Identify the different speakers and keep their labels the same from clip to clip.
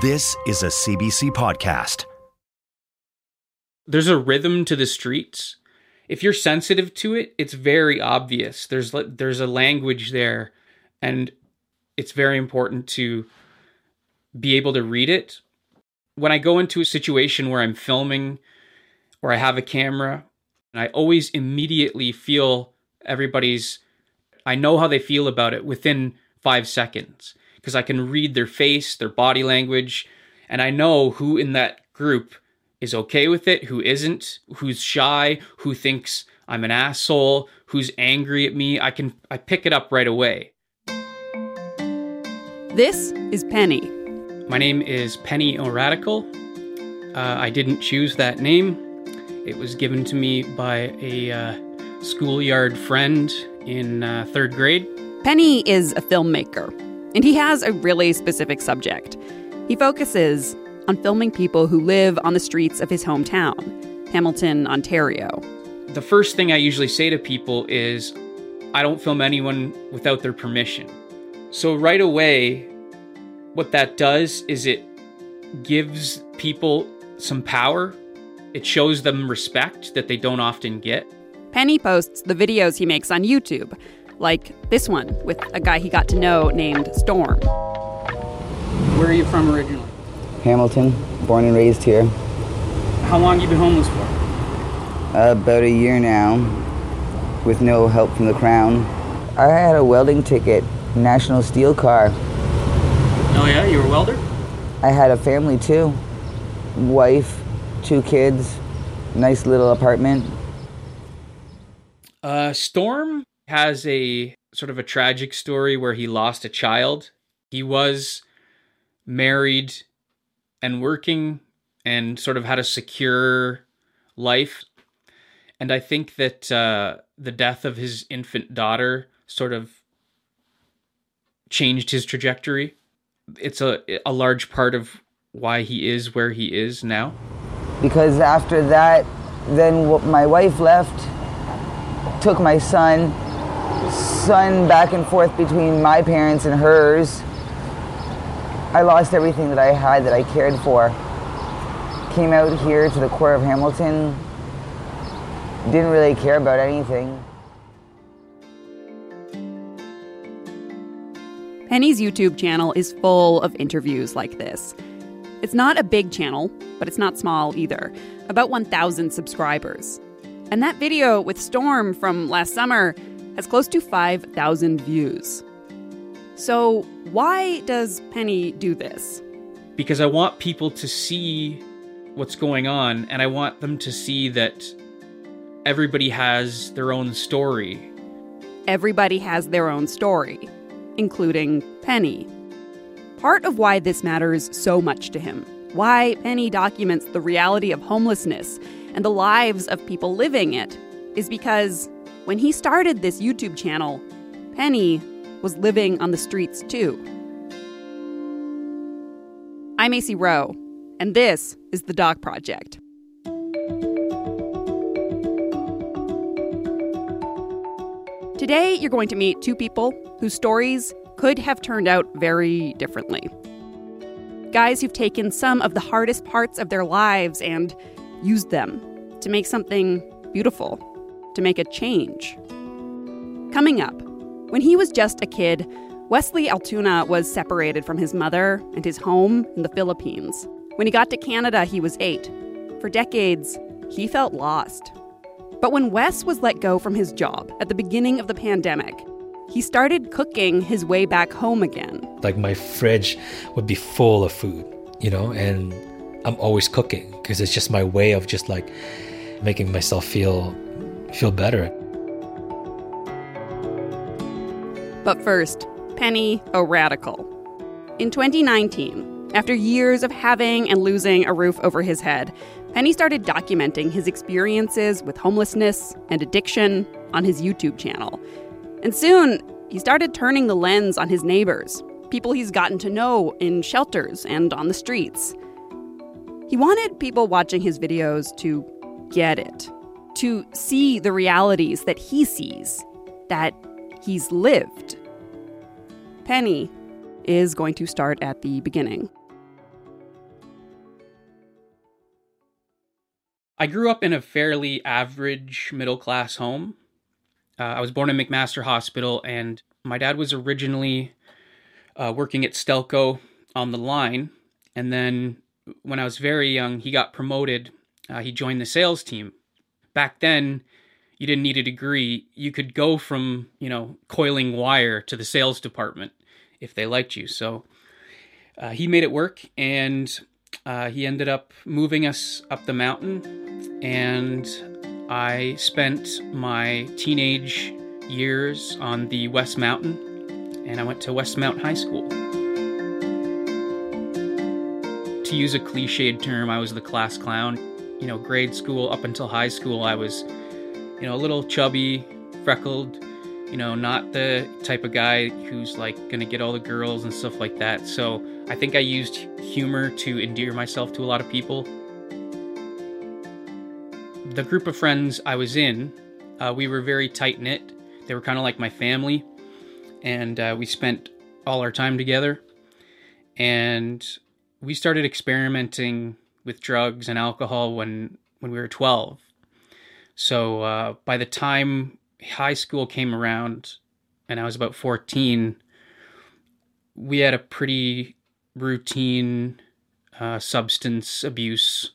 Speaker 1: This is a CBC podcast.
Speaker 2: There's a rhythm to the streets. If you're sensitive to it, it's very obvious. There's there's a language there and it's very important to be able to read it. When I go into a situation where I'm filming or I have a camera, I always immediately feel everybody's I know how they feel about it within 5 seconds because I can read their face, their body language, and I know who in that group is okay with it, who isn't, who's shy, who thinks I'm an asshole, who's angry at me. I can I pick it up right away.
Speaker 3: This is Penny.
Speaker 2: My name is Penny O'Radical. Uh, I didn't choose that name. It was given to me by a uh, schoolyard friend in uh, third grade.
Speaker 3: Penny is a filmmaker, and he has a really specific subject. He focuses on filming people who live on the streets of his hometown, Hamilton, Ontario.
Speaker 2: The first thing I usually say to people is I don't film anyone without their permission. So, right away, what that does is it gives people some power. It shows them respect that they don't often get.
Speaker 3: Penny posts the videos he makes on YouTube, like this one with a guy he got to know named Storm.
Speaker 2: Where are you from originally?
Speaker 4: Hamilton, born and raised here.
Speaker 2: How long you been homeless for?
Speaker 4: Uh, about a year now, with no help from the crown. I had a welding ticket, National Steel car.
Speaker 2: Oh yeah, you were a welder?
Speaker 4: I had a family too. Wife, two kids, nice little apartment.
Speaker 2: Uh, Storm has a sort of a tragic story where he lost a child. He was married and working and sort of had a secure life. And I think that uh, the death of his infant daughter sort of changed his trajectory. It's a a large part of why he is where he is now.
Speaker 4: Because after that, then my wife left, took my son, son back and forth between my parents and hers. I lost everything that I had that I cared for. Came out here to the core of Hamilton, didn't really care about anything.
Speaker 3: Penny's YouTube channel is full of interviews like this. It's not a big channel, but it's not small either. About 1,000 subscribers. And that video with Storm from last summer has close to 5,000 views. So, why does Penny do this?
Speaker 2: Because I want people to see what's going on and I want them to see that everybody has their own story.
Speaker 3: Everybody has their own story, including Penny. Part of why this matters so much to him, why Penny documents the reality of homelessness and the lives of people living it, is because when he started this YouTube channel, Penny was living on the streets too. I'm Acey Rowe, and this is The Doc Project. Today, you're going to meet two people whose stories could have turned out very differently. Guys who've taken some of the hardest parts of their lives and used them to make something beautiful, to make a change. Coming up, when he was just a kid, Wesley Altuna was separated from his mother and his home in the Philippines. When he got to Canada, he was eight. For decades, he felt lost. But when Wes was let go from his job at the beginning of the pandemic, he started cooking his way back home again.
Speaker 5: Like my fridge would be full of food, you know, and I'm always cooking because it's just my way of just like making myself feel feel better.
Speaker 3: But first, Penny O'Radical. In 2019, after years of having and losing a roof over his head, Penny started documenting his experiences with homelessness and addiction on his YouTube channel. And soon, he started turning the lens on his neighbors, people he's gotten to know in shelters and on the streets. He wanted people watching his videos to get it, to see the realities that he sees, that he's lived. Penny is going to start at the beginning.
Speaker 2: I grew up in a fairly average middle class home. Uh, I was born in McMaster Hospital, and my dad was originally uh, working at Stelco on the line. And then when I was very young, he got promoted. Uh, he joined the sales team. Back then, you didn't need a degree. You could go from, you know, coiling wire to the sales department if they liked you. So uh, he made it work, and uh, he ended up moving us up the mountain, and I spent my teenage years on the West Mountain, and I went to Westmount High School. To use a cliched term, I was the class clown. You know, grade school up until high school, I was, you know, a little chubby, freckled, you know, not the type of guy who's like gonna get all the girls and stuff like that. So I think I used humor to endear myself to a lot of people. The group of friends I was in, uh, we were very tight knit. They were kind of like my family, and uh, we spent all our time together. And we started experimenting with drugs and alcohol when when we were 12. So uh, by the time high school came around and I was about 14, we had a pretty routine uh, substance abuse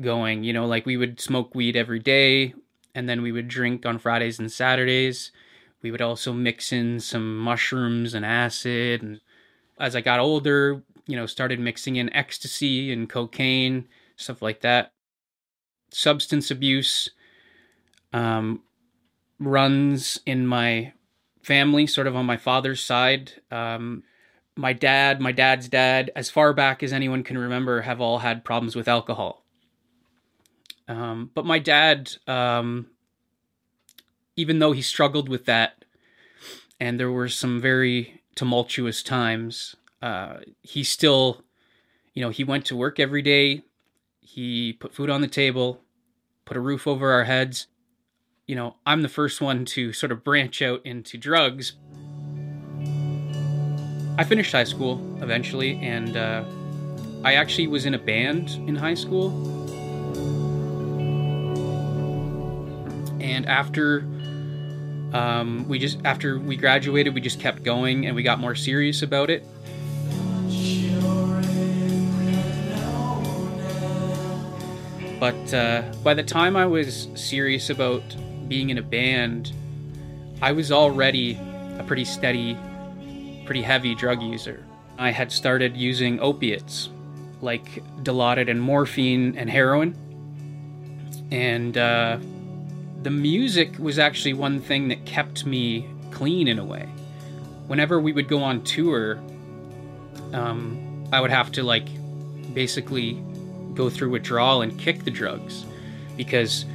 Speaker 2: going. You know, like we would smoke weed every day and then we would drink on Fridays and Saturdays. We would also mix in some mushrooms and acid. And as I got older, you know, started mixing in ecstasy and cocaine, stuff like that. Substance abuse um, runs in my family, sort of on my father's side. Um, my dad, my dad's dad, as far back as anyone can remember, have all had problems with alcohol. Um, but my dad, um, even though he struggled with that, and there were some very tumultuous times, uh, he still, you know, he went to work every day. He put food on the table, put a roof over our heads. You know, I'm the first one to sort of branch out into drugs. I finished high school eventually, and uh, I actually was in a band in high school. And after um, we just after we graduated, we just kept going, and we got more serious about it. But uh, by the time I was serious about being in a band, I was already a pretty steady, pretty heavy drug user. I had started using opiates like Dilaudid and morphine and heroin. And uh, the music was actually one thing that kept me clean in a way. Whenever we would go on tour, um, I would have to like basically go through withdrawal and kick the drugs because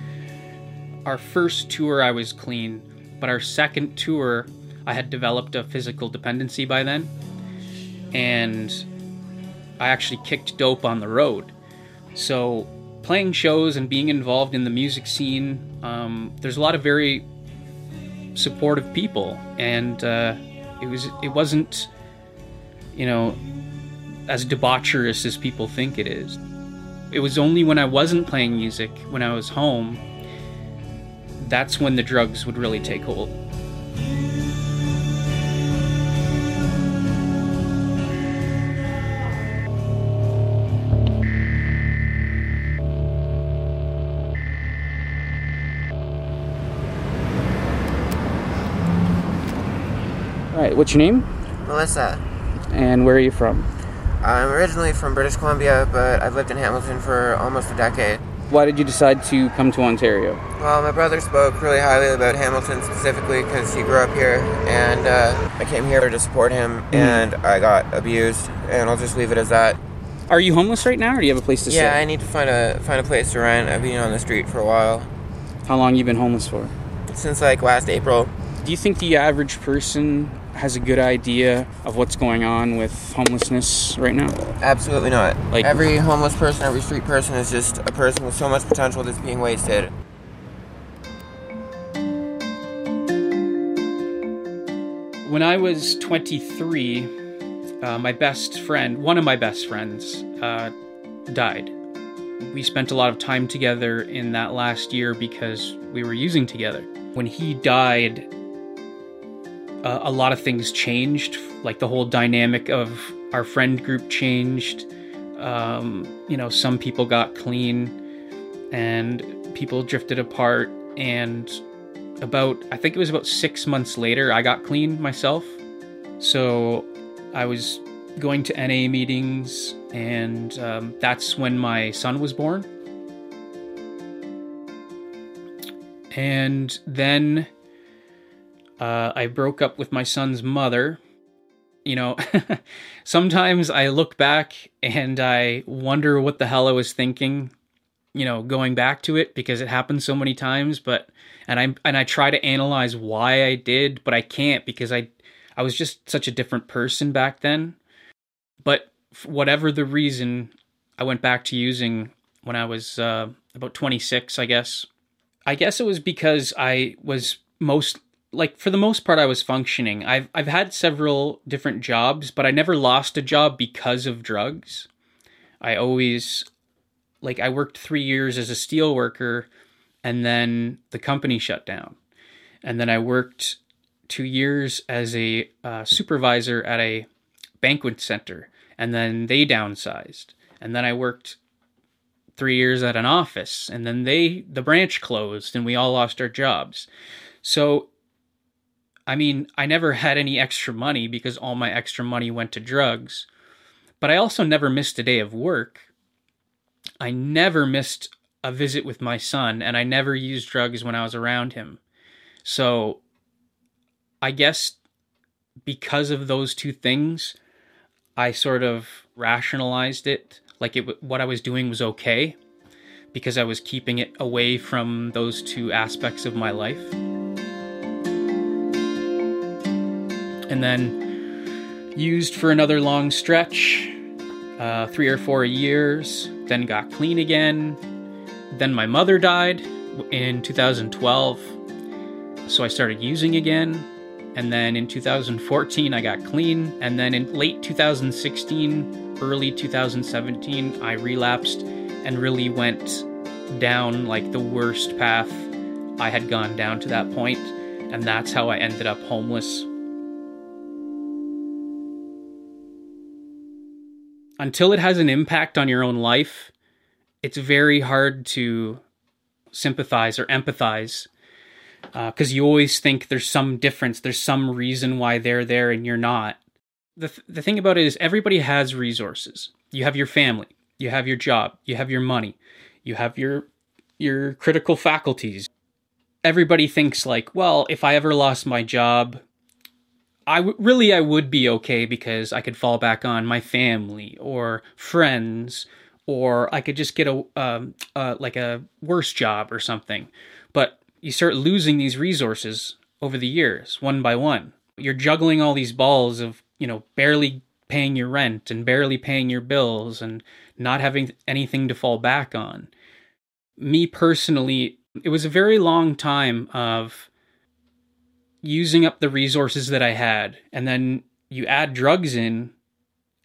Speaker 2: our first tour I was clean, but our second tour I had developed a physical dependency by then, and I actually kicked dope on the road. So playing shows and being involved in the music scene, um, there's a lot of very supportive people, and uh, it was it wasn't, you know, as debaucherous as people think it is. It was only when I wasn't playing music, when I was home, that's when the drugs would really take hold.
Speaker 6: All right, what's your name
Speaker 7: Melissa.
Speaker 6: and where are you from?
Speaker 7: I'm originally from British Columbia, but I've lived in Hamilton for almost a decade.
Speaker 6: Why did you decide to come to Ontario?
Speaker 7: Well, my brother spoke really highly about Hamilton specifically because he grew up here, and uh, I came here to support him,
Speaker 6: Mm-hmm.
Speaker 7: and I got abused, and I'll just leave it as that.
Speaker 6: Are you homeless right now, or do you have a place to
Speaker 7: Yeah,
Speaker 6: stay?
Speaker 7: Yeah, I need to find a find a place to rent. I've been on the street for a while
Speaker 6: How long you been homeless for?
Speaker 7: since like last April.
Speaker 6: Do you think the average person has a good idea of what's going on with homelessness right now?
Speaker 7: Absolutely not.
Speaker 6: Like-
Speaker 7: every homeless person, every street person is just a person with so much potential that's being wasted.
Speaker 2: When I was 23, uh, my best friend, one of my best friends, uh, died. We spent a lot of time together in that last year because we were using together. When he died, uh, a lot of things changed. Like the whole dynamic of our friend group changed. Um, you know, some people got clean and people drifted apart. And about, I think it was about six months later, I got clean myself. So I was going to NA meetings, and um, that's when my son was born. And then uh, I broke up with my son's mother. You know, sometimes I look back and I wonder what the hell I was thinking, you know, going back to it because it happened so many times, but and I and I try to analyze why I did, but I can't because I I was just such a different person back then. But whatever the reason, I went back to using when I was uh, about 26, I guess. I guess it was because I was most like for the most part I was functioning. I've I've had several different jobs, but I never lost a job because of drugs. I always like I worked 3 years as a steel worker and then the company shut down. And then I worked 2 years as a uh, supervisor at a banquet center and then they downsized. And then I worked three years at an office and then they the branch closed and we all lost our jobs so i mean i never had any extra money because all my extra money went to drugs but i also never missed a day of work i never missed a visit with my son and i never used drugs when i was around him so i guess because of those two things i sort of rationalized it like it what I was doing was okay because I was keeping it away from those two aspects of my life. And then used for another long stretch, uh, three or four years, then got clean again. Then my mother died in 2012, so I started using again. And then in 2014, I got clean. And then in late 2016, early 2017, I relapsed and really went down like the worst path I had gone down to that point, and that's how I ended up homeless. Until it has an impact on your own life, it's very hard to sympathize or empathize uh, because you always think there's some difference, there's some reason why they're there and you're not the th- the thing about it is everybody has resources. You have your family, you have your job, you have your money, you have your your critical faculties. Everybody thinks like, well, if I ever lost my job, I w- really I would be okay because I could fall back on my family or friends or I could just get a um, uh, like a worse job or something. But you start losing these resources over the years, one by one. You're juggling all these balls of you know, barely paying your rent and barely paying your bills and not having anything to fall back on. Me personally, it was a very long time of using up the resources that I had. And then you add drugs in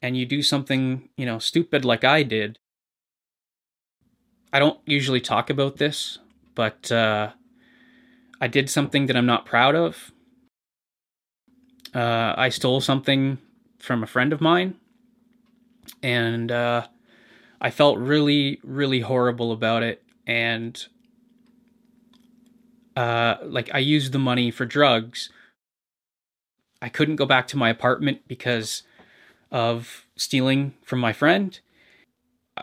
Speaker 2: and you do something, you know, stupid like I did. I don't usually talk about this, but uh, I did something that I'm not proud of uh, I stole something from a friend of mine, and uh, I felt really, really horrible about it. And uh, like, I used the money for drugs. I couldn't go back to my apartment because of stealing from my friend.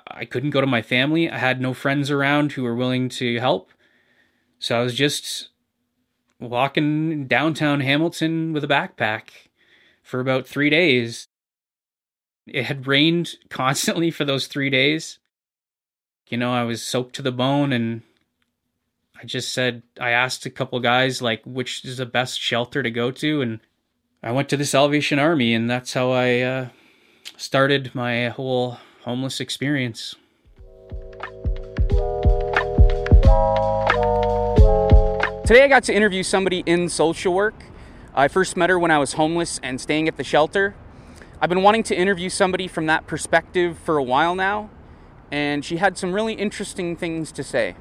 Speaker 2: I couldn't go to my family. I had no friends around who were willing to help. So I was just walking downtown Hamilton with a backpack for about three days. It had rained constantly for those three days. You know, I was soaked to the bone and I just said, I asked a couple guys, like, which is the best shelter to go to. And I went to the Salvation Army, and that's how I uh, started my whole homeless experience.
Speaker 6: Today I got to interview somebody in social work. I first met her when I was homeless and staying at the shelter. I've been wanting to interview somebody from that perspective for a while now, and she had some really interesting things to say.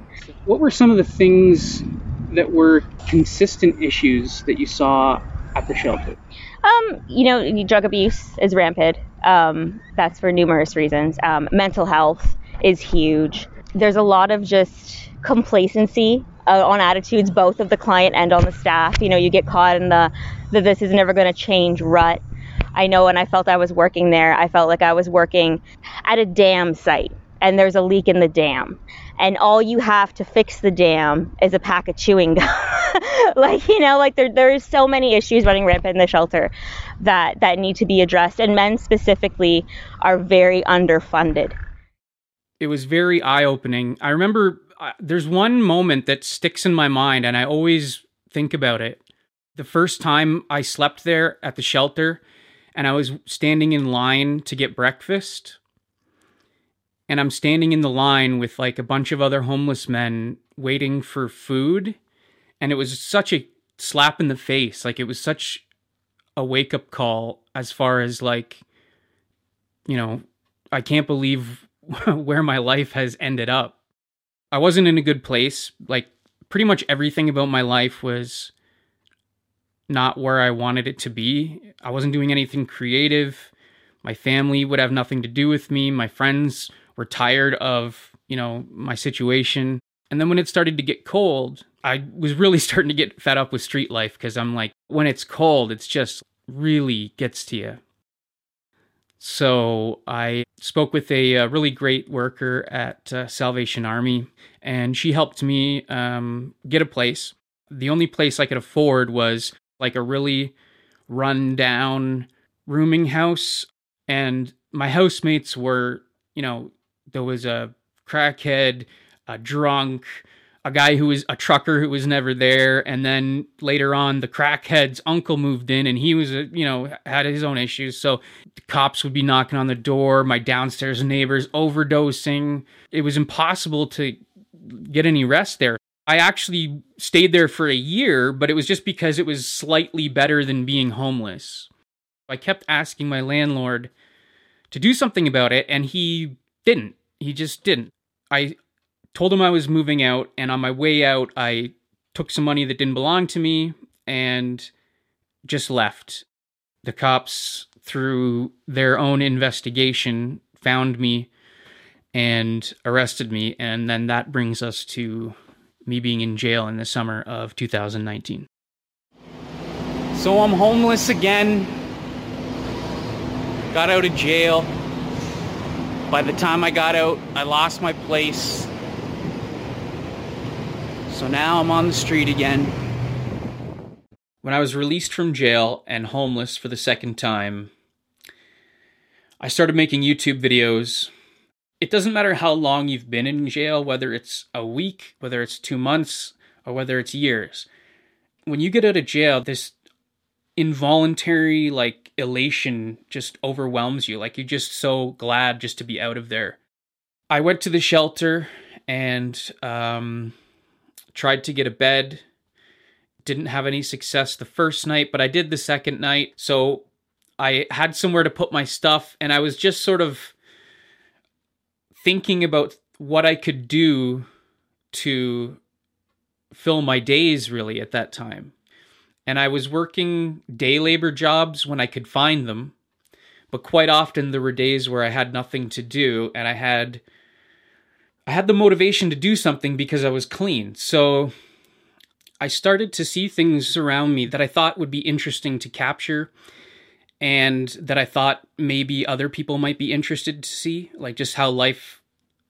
Speaker 2: What were some of the things that were consistent issues that you saw at the shelter?
Speaker 8: Um, you know, drug abuse is rampant. Um, that's for numerous reasons. Um, mental health is huge. There's a lot of just complacency uh, on attitudes, both of the client and on the staff. You know, you get caught in the, the this is never going to change rut. I know when I felt I was working there, I felt like I was working at a dam site and there's a leak in the dam. And all you have to fix the dam is a pack of chewing gum. like, you know, like there there's so many issues running rampant in the shelter that that need to be addressed and men specifically are very underfunded.
Speaker 2: It was very eye-opening. I remember uh, there's one moment that sticks in my mind, and I always think about it. The first time I slept there at the shelter, and I was standing in line to get breakfast, and I'm standing in the line with like a bunch of other homeless men waiting for food, and it was such a slap in the face. Like it was such a wake up call as far as like, you know, I can't believe where my life has ended up I wasn't in a good place. Like pretty much everything about my life was not where I wanted it to be. I wasn't doing anything creative. My family would have nothing to do with me. My friends were tired of, you know, my situation. And then when it started to get cold, I was really starting to get fed up with street life because I'm like, when it's cold, it's just really gets to you. So I spoke with a, a uh, really great worker at uh, Salvation Army, and she helped me um, get a place. The only place I could afford was like a really run down rooming house, and my housemates were, you know, there was a crackhead, a drunk, a guy who was a trucker who was never there and then later on the crackhead's uncle moved in and he was a, you know had his own issues. So the cops would be knocking on the door my downstairs neighbors overdosing. It was impossible to get any rest there. I actually stayed there for a year but it was just because it was slightly better than being homeless. I kept asking my landlord to do something about it and he didn't he just didn't I told him I was moving out, and on my way out, I took some money that didn't belong to me and just left. The cops, through their own investigation, found me and arrested me, and then that brings us to me being in jail in the summer of 2019. So I'm homeless again. Got out of jail. By the time I got out, I lost my place so now I'm on the street again. When I was released from jail and homeless for the second time, I started making YouTube videos. It doesn't matter how long you've been in jail, whether it's a week, whether it's two months, or whether it's years. When you get out of jail, this involuntary, like, elation just overwhelms you. Like, you're just so glad just to be out of there. I went to the shelter and, um, tried to get a bed. Didn't have any success the first night, but I did the second night. So I had somewhere to put my stuff, and I was just sort of thinking about what I could do to fill my days really at that time. And I was working day labor jobs when I could find them, but quite often there were days where I had nothing to do and I had I had the motivation to do something because I was clean. So I started to see things around me that I thought would be interesting to capture and that I thought maybe other people might be interested to see, like just how life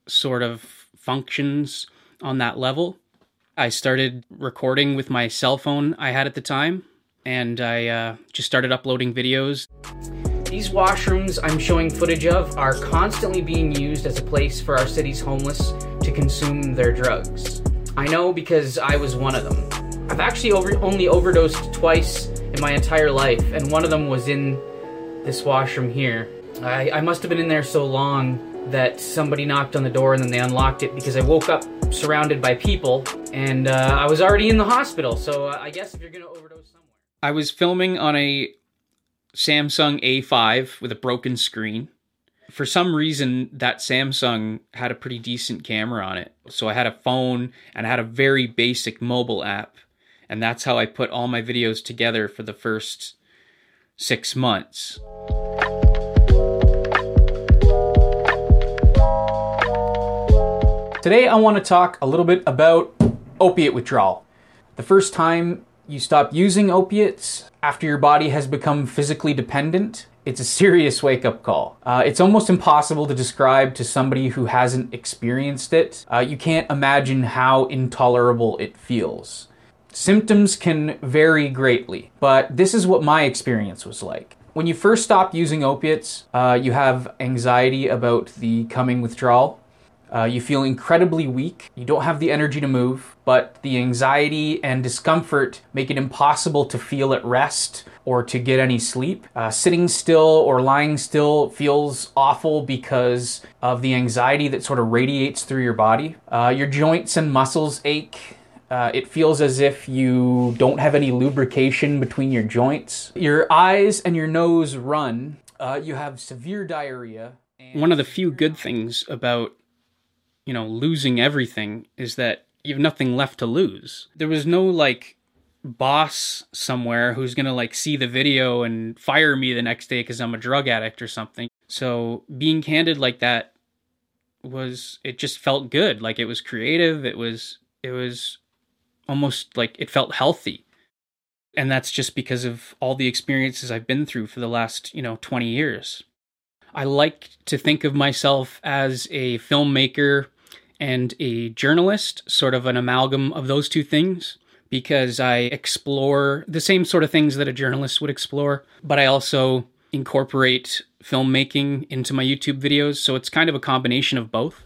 Speaker 2: sort of functions on that level. I started recording with my cell phone I had at the time, and I uh, just started uploading videos. These washrooms I'm showing footage of are constantly being used as a place for our city's homeless to consume their drugs. I know because I was one of them. I've actually over- only overdosed twice in my entire life, and one of them was in this washroom here. I, I must have been in there so long that somebody knocked on the door and then they unlocked it because I woke up surrounded by people and uh, I was already in the hospital. So uh, I guess if you're to overdose somewhere. I was filming on a Samsung A5 with a broken screen. For some reason, that Samsung had a pretty decent camera on it. So I had a phone and I had a very basic mobile app. And that's how I put all my videos together for the first six months. Today, I want to talk a little bit about opiate withdrawal. The first time you stop using opiates after your body has become physically dependent, it's a serious wake up call. Uh, it's almost impossible to describe to somebody who hasn't experienced it. Uh, you can't imagine how intolerable it feels. Symptoms can vary greatly, but this is what my experience was like. When you first stop using opiates, uh, you have anxiety about the coming withdrawal. Uh, you feel incredibly weak. You don't have the energy to move, but the anxiety and discomfort make it impossible to feel at rest or to get any sleep. Uh, sitting still or lying still feels awful because of the anxiety that sort of radiates through your body. Uh, your joints and muscles ache. Uh, it feels as if you don't have any lubrication between your joints. Your eyes and your nose run. Uh, you have severe diarrhea. One of the few good things about you know, losing everything is that you have nothing left to lose. There was no like boss somewhere who's going to like see the video and fire me the next day cuz I'm a drug addict or something. So being candid like that was it just felt good. Like it was creative, it was it was almost like it felt healthy. And that's just because of all the experiences I've been through for the last, you know, 20 years. I like to think of myself as a filmmaker and a journalist, sort of an amalgam of those two things, because I explore the same sort of things that a journalist would explore, but I also incorporate filmmaking into my YouTube videos. So it's kind of a combination of both.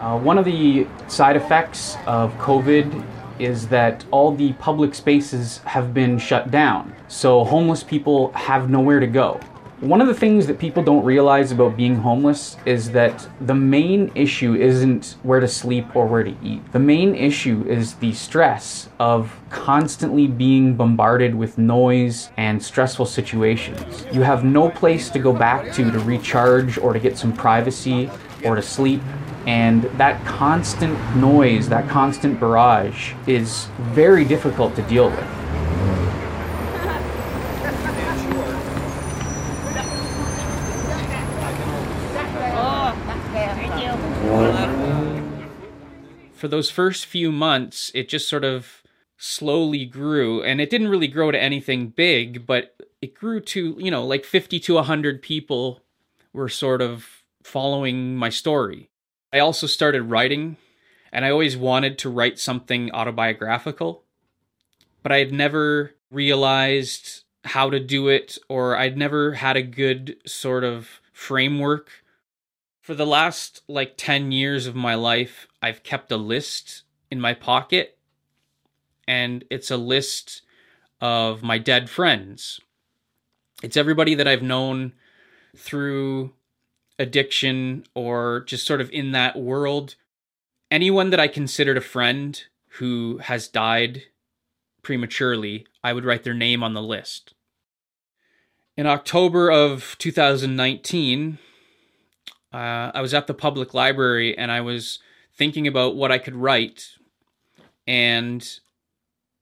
Speaker 2: Uh, one of the side effects of COVID is that all the public spaces have been shut down. So homeless people have nowhere to go. One of the things that people don't realize about being homeless is that the main issue isn't where to sleep or where to eat. The main issue is the stress of constantly being bombarded with noise and stressful situations. You have no place to go back to to recharge or to get some privacy or to sleep. And that constant noise, that constant barrage is very difficult to deal with. For those first few months, it just sort of slowly grew. And it didn't really grow to anything big, but it grew to, you know, like 50 to 100 people were sort of following my story. I also started writing, and I always wanted to write something autobiographical, but I had never realized how to do it, or I'd never had a good sort of framework for the last like 10 years of my life, I've kept a list in my pocket, and it's a list of my dead friends. It's everybody that I've known through addiction or just sort of in that world. Anyone that I considered a friend who has died prematurely, I would write their name on the list. In October of 2019, uh, I was at the public library and I was thinking about what I could write. And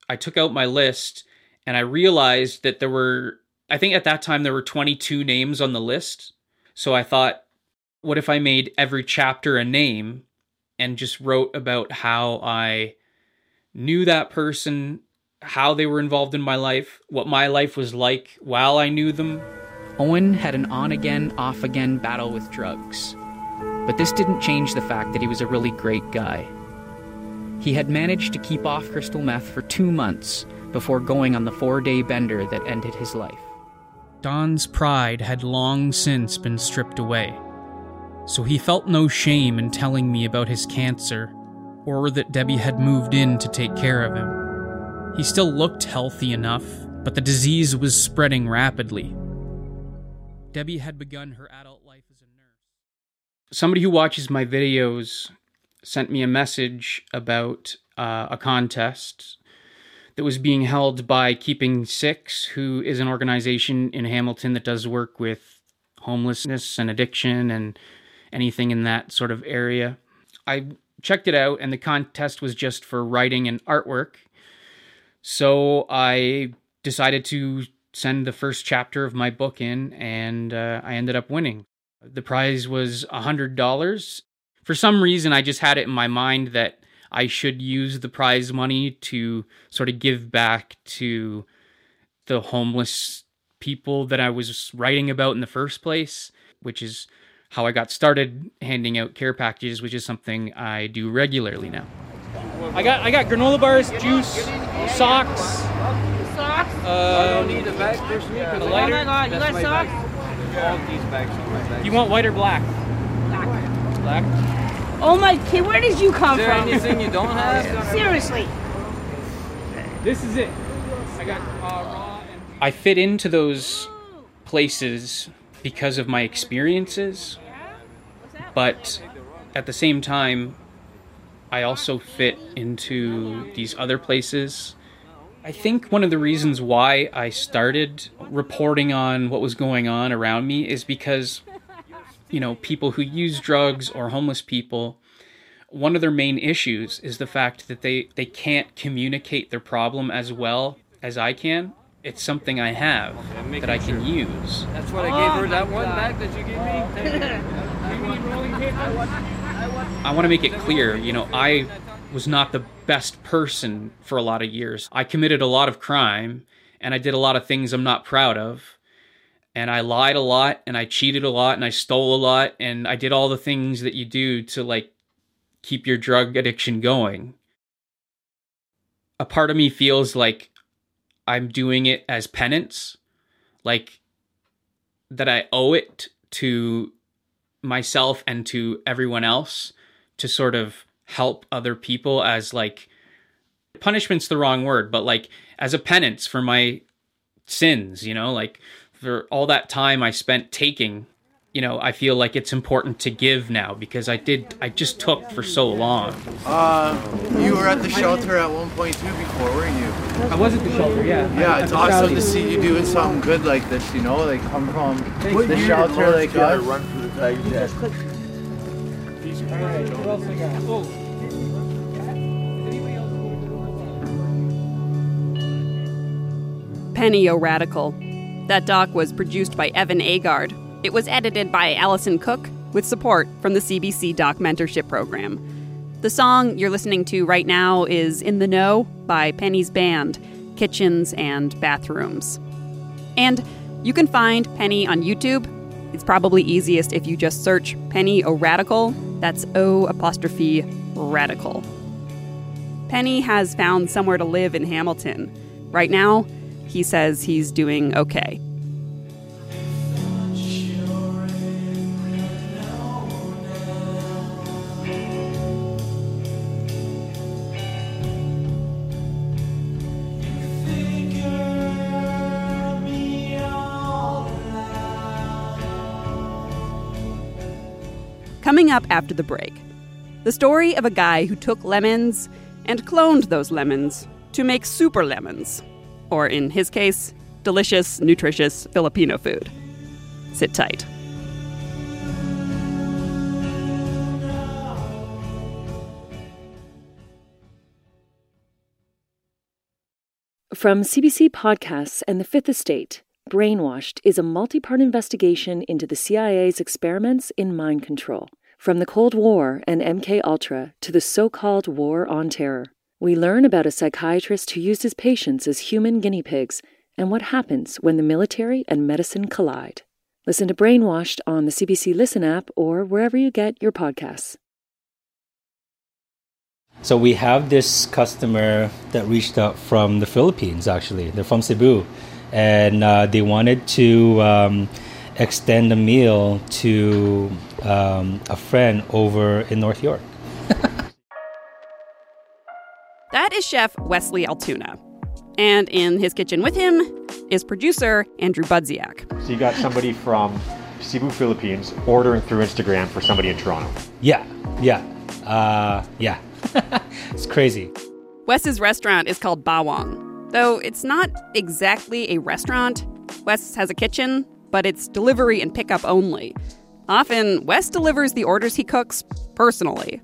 Speaker 2: I took out my list and I realized that there were, I think at that time, there were 22 names on the list. So I thought, what if I made every chapter a name and just wrote about how I knew that person, how they were involved in my life, what my life was like while I knew them, Owen had an on again, off again battle with drugs. But this didn't change the fact that he was a really great guy. He had managed to keep off crystal meth for two months before going on the four day bender that ended his life. Don's pride had long since been stripped away, so he felt no shame in telling me about his cancer or that Debbie had moved in to take care of him. He still looked healthy enough, but the disease was spreading rapidly. Debbie had begun her adult life as a nurse. Somebody who watches my videos sent me a message about uh, a contest that was being held by Keeping Six, who is an organization in Hamilton that does work with homelessness and addiction and anything in that sort of area. I checked it out, and the contest was just for writing and artwork. So I decided to send the first chapter of my book in, and uh, I ended up winning. The prize was $100. For some reason, I just had it in my mind that I should use the prize money to sort of give back to the homeless people that I was writing about in the first place, which is how I got started handing out care packages, which is something I do regularly now. I got I got granola bars, juice, socks.
Speaker 9: Socks?
Speaker 2: Uh,
Speaker 9: I don't need a bag for me.
Speaker 2: a
Speaker 9: Oh
Speaker 2: lighter.
Speaker 9: my god, you
Speaker 2: That's
Speaker 9: got
Speaker 2: my
Speaker 9: socks? All these bags on my bag.
Speaker 2: You want white or black? Black.
Speaker 9: Oh my kid, where did you come
Speaker 2: Is there
Speaker 9: from?
Speaker 2: anything you don't have?
Speaker 9: Seriously.
Speaker 2: This is it. I got uh, raw and. I fit into those places because of my experiences, but at the same time, I also fit into these other places. I think one of the reasons why I started reporting on what was going on around me is because, you know, people who use drugs or homeless people, one of their main issues is the fact that they, they can't communicate their problem as well as I can. It's something I have that I can use.
Speaker 9: That's what I gave her, that one bag that you gave me.
Speaker 2: I want to make it clear, you know, I was not the best person for a lot of years. I committed a lot of crime and I did a lot of things I'm not proud of. And I lied a lot and I cheated a lot and I stole a lot and I did all the things that you do to like keep your drug addiction going. A part of me feels like I'm doing it as penance, like that I owe it to myself and to everyone else to sort of help other people as like punishment's the wrong word but like as a penance for my sins you know like for all that time i spent taking you know i feel like it's important to give now because i did i just took for so long
Speaker 10: Uh, you were at the shelter at one point too before, weren't you?
Speaker 2: I was at the shelter, yeah.
Speaker 10: Yeah,
Speaker 2: At
Speaker 10: it's
Speaker 2: the
Speaker 10: awesome to see you doing something good like this. You know, like come from
Speaker 11: What
Speaker 10: the
Speaker 11: year
Speaker 10: shelter
Speaker 11: did
Speaker 10: like
Speaker 11: Lawrence
Speaker 10: us.
Speaker 11: run for the Tigers?
Speaker 2: Oh.
Speaker 3: Penny O'Radical. That doc was produced by Evan Agard. It was edited by Allison Cook with support from the CBC Doc Mentorship Program. The song you're listening to right now is In the Know by Penny's band, Kitchens and Bathrooms. And you can find Penny on YouTube. It's probably easiest if you just search Penny O Radical. That's O apostrophe radical. Penny has found somewhere to live in Hamilton. Right now, he says he's doing okay. Coming up after the break, the story of a guy who took lemons and cloned those lemons to make super lemons, or in his case, delicious, nutritious Filipino food. Sit tight.
Speaker 12: From CBC Podcasts and The Fifth Estate, Brainwashed is a multi part investigation into the CIA's experiments in mind control. From the Cold War and MK Ultra to the so called War on Terror, we learn about a psychiatrist who used his patients as human guinea pigs and what happens when the military and medicine collide. Listen to Brainwashed on the CBC Listen app or wherever you get your podcasts.
Speaker 13: So we have this customer that reached out from the Philippines. Actually, they're from Cebu, and uh, they wanted to um, extend a meal to um, a friend over in North York.
Speaker 3: That is chef Wesley Altuna. And in his kitchen with him is producer Andrew Budziak.
Speaker 14: So you got somebody from Cebu, Philippines, ordering through Instagram for somebody in Toronto.
Speaker 13: Yeah, yeah, uh, yeah. it's crazy.
Speaker 3: Wes's restaurant is called Bawang, though it's not exactly a restaurant. Wes has a kitchen, but it's delivery and pickup only. Often, Wes delivers the orders he cooks personally.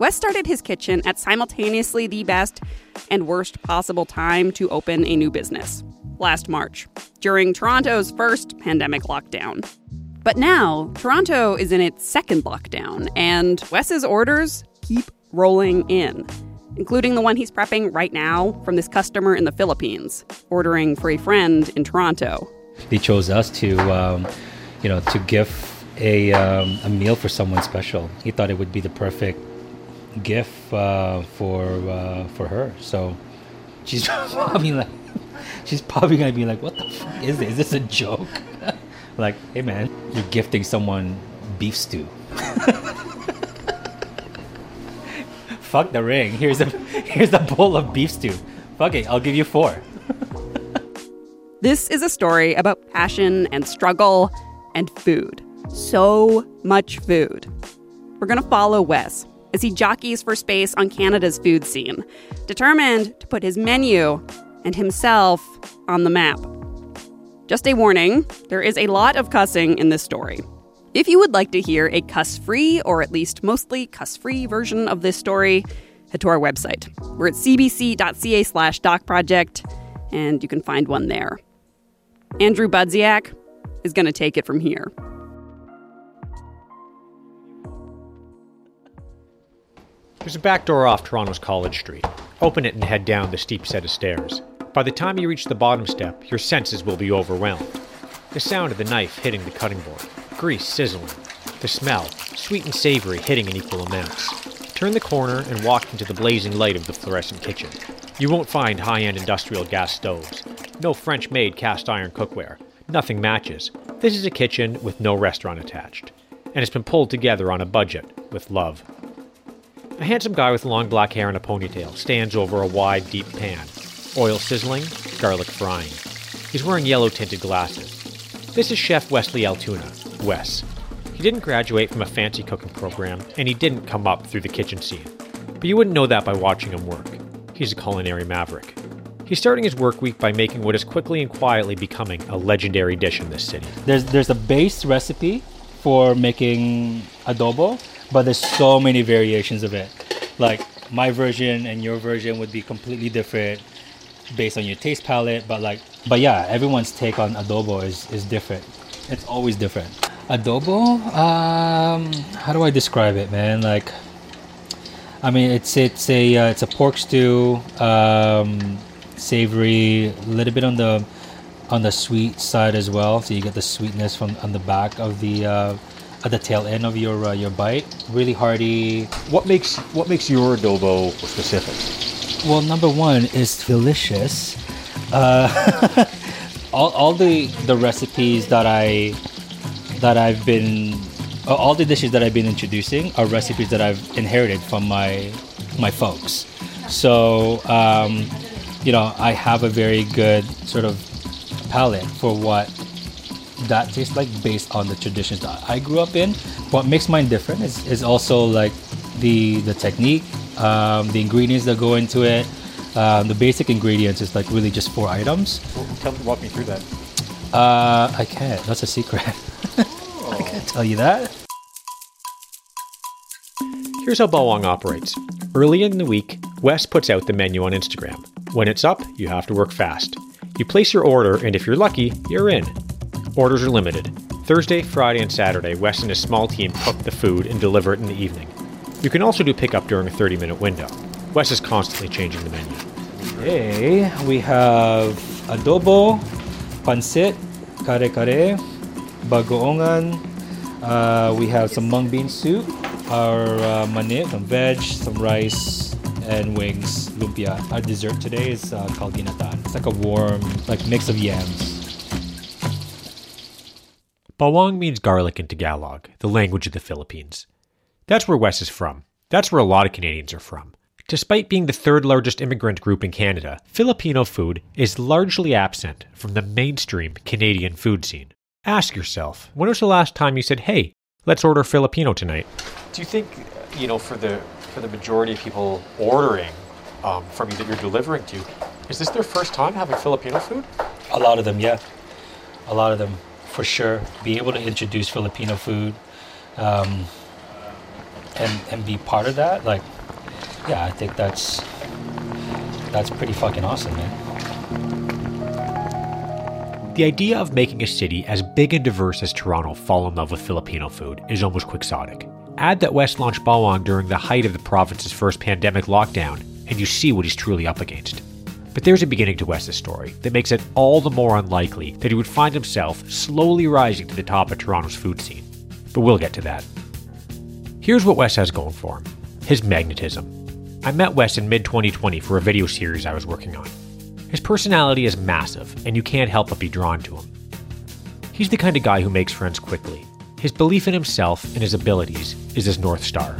Speaker 3: Wes started his kitchen at simultaneously the best and worst possible time to open a new business last March, during Toronto's first pandemic lockdown. But now, Toronto is in its second lockdown, and Wes's orders keep rolling in, including the one he's prepping right now from this customer in the Philippines, ordering for a friend in Toronto.
Speaker 13: They chose us to, um, you know, to give a um, a meal for someone special. He thought it would be the perfect gift uh, for uh, for her. So she's probably like, she's probably gonna be like, "What the fuck is this? Is this a joke?" like, hey man, you're gifting someone beef stew. Fuck the ring. Here's a here's a bowl of beef stew. Fuck it, I'll give you four.
Speaker 3: This is a story about passion and struggle and food. So much food. We're going to follow Wes as he jockeys for space on Canada's food scene, determined to put his menu and himself on the map. Just a warning there is a lot of cussing in this story. If you would like to hear a cuss free, or at least mostly cuss free version of this story, head to our website. We're at cbc.ca slash docproject, and you can find one there. Andrew Budziak is going to take it from here.
Speaker 14: There's a back door off Toronto's College Street. Open it and head down the steep set of stairs. By the time you reach the bottom step, your senses will be overwhelmed. The sound of the knife hitting the cutting board, grease sizzling, the smell, sweet and savory, hitting in equal amounts. Turn the corner and walk into the blazing light of the fluorescent kitchen. You won't find high end industrial gas stoves, no French made cast iron cookware. Nothing matches. This is a kitchen with no restaurant attached, and it's been pulled together on a budget with love. A handsome guy with long black hair and a ponytail stands over a wide, deep pan. Oil sizzling, garlic frying. He's wearing yellow tinted glasses. This is Chef Wesley Altuna, Wes. He didn't graduate from a fancy cooking program, and he didn't come up through the kitchen scene. But you wouldn't know that by watching him work. He's a culinary maverick. He's starting his work week by making what is quickly and quietly becoming a legendary dish in this city.
Speaker 13: There's there's a base recipe for making adobo, but there's so many variations of it. Like my version and your version would be completely different based on your taste palate, but like but yeah, everyone's take on adobo is is different. It's always different. Adobo, um how do I describe it, man? Like I mean, it's it's a uh, it's a pork stew, um, savory, a little bit on the on the sweet side as well. So you get the sweetness from on the back of the uh, at the tail end of your uh, your bite. Really hearty.
Speaker 14: What makes what makes your adobo specific?
Speaker 13: Well, number one is delicious. Uh, all, all the the recipes that I that I've been uh, all the dishes that I've been introducing are recipes that I've inherited from my my folks. So um, you know, I have a very good sort of palate for what that tastes like based on the traditions that I grew up in. What makes mine different is, is also like the the technique, um, the ingredients that go into it. Um, the basic ingredients is like really just four items.
Speaker 14: Well, tell walk me through that.
Speaker 13: Uh, I can't. That's a secret. Tell you that.
Speaker 14: Here's how Bawang operates. Early in the week, Wes puts out the menu on Instagram. When it's up, you have to work fast. You place your order, and if you're lucky, you're in. Orders are limited. Thursday, Friday, and Saturday, Wes and his small team cook the food and deliver it in the evening. You can also do pickup during a 30 minute window. Wes is constantly changing the menu.
Speaker 13: Today we have adobo, pancit, kare kare, bagoongan. Uh, we have some mung bean soup, our uh, manit, some veg, some rice, and wings, lumpia. Our dessert today is uh, called ginatan. It's like a warm, like mix of yams.
Speaker 14: Bawang means garlic in Tagalog, the language of the Philippines. That's where Wes is from. That's where a lot of Canadians are from. Despite being the third largest immigrant group in Canada, Filipino food is largely absent from the mainstream Canadian food scene. Ask yourself, when was the last time you said, "Hey, let's order Filipino tonight"? Do you think, you know, for the for the majority of people ordering um, from you that you're delivering to, is this their first time having Filipino food?
Speaker 13: A lot of them, yeah. A lot of them, for sure. Be able to introduce Filipino food, um, and and be part of that, like, yeah, I think that's that's pretty fucking awesome, man.
Speaker 14: The idea of making a city as big and diverse as Toronto fall in love with Filipino food is almost quixotic. Add that Wes launched Bawang during the height of the province's first pandemic lockdown, and you see what he's truly up against. But there's a beginning to Wes's story that makes it all the more unlikely that he would find himself slowly rising to the top of Toronto's food scene. But we'll get to that. Here's what Wes has going for him his magnetism. I met Wes in mid 2020 for a video series I was working on. His personality is massive, and you can't help but be drawn to him. He's the kind of guy who makes friends quickly. His belief in himself and his abilities is his North Star.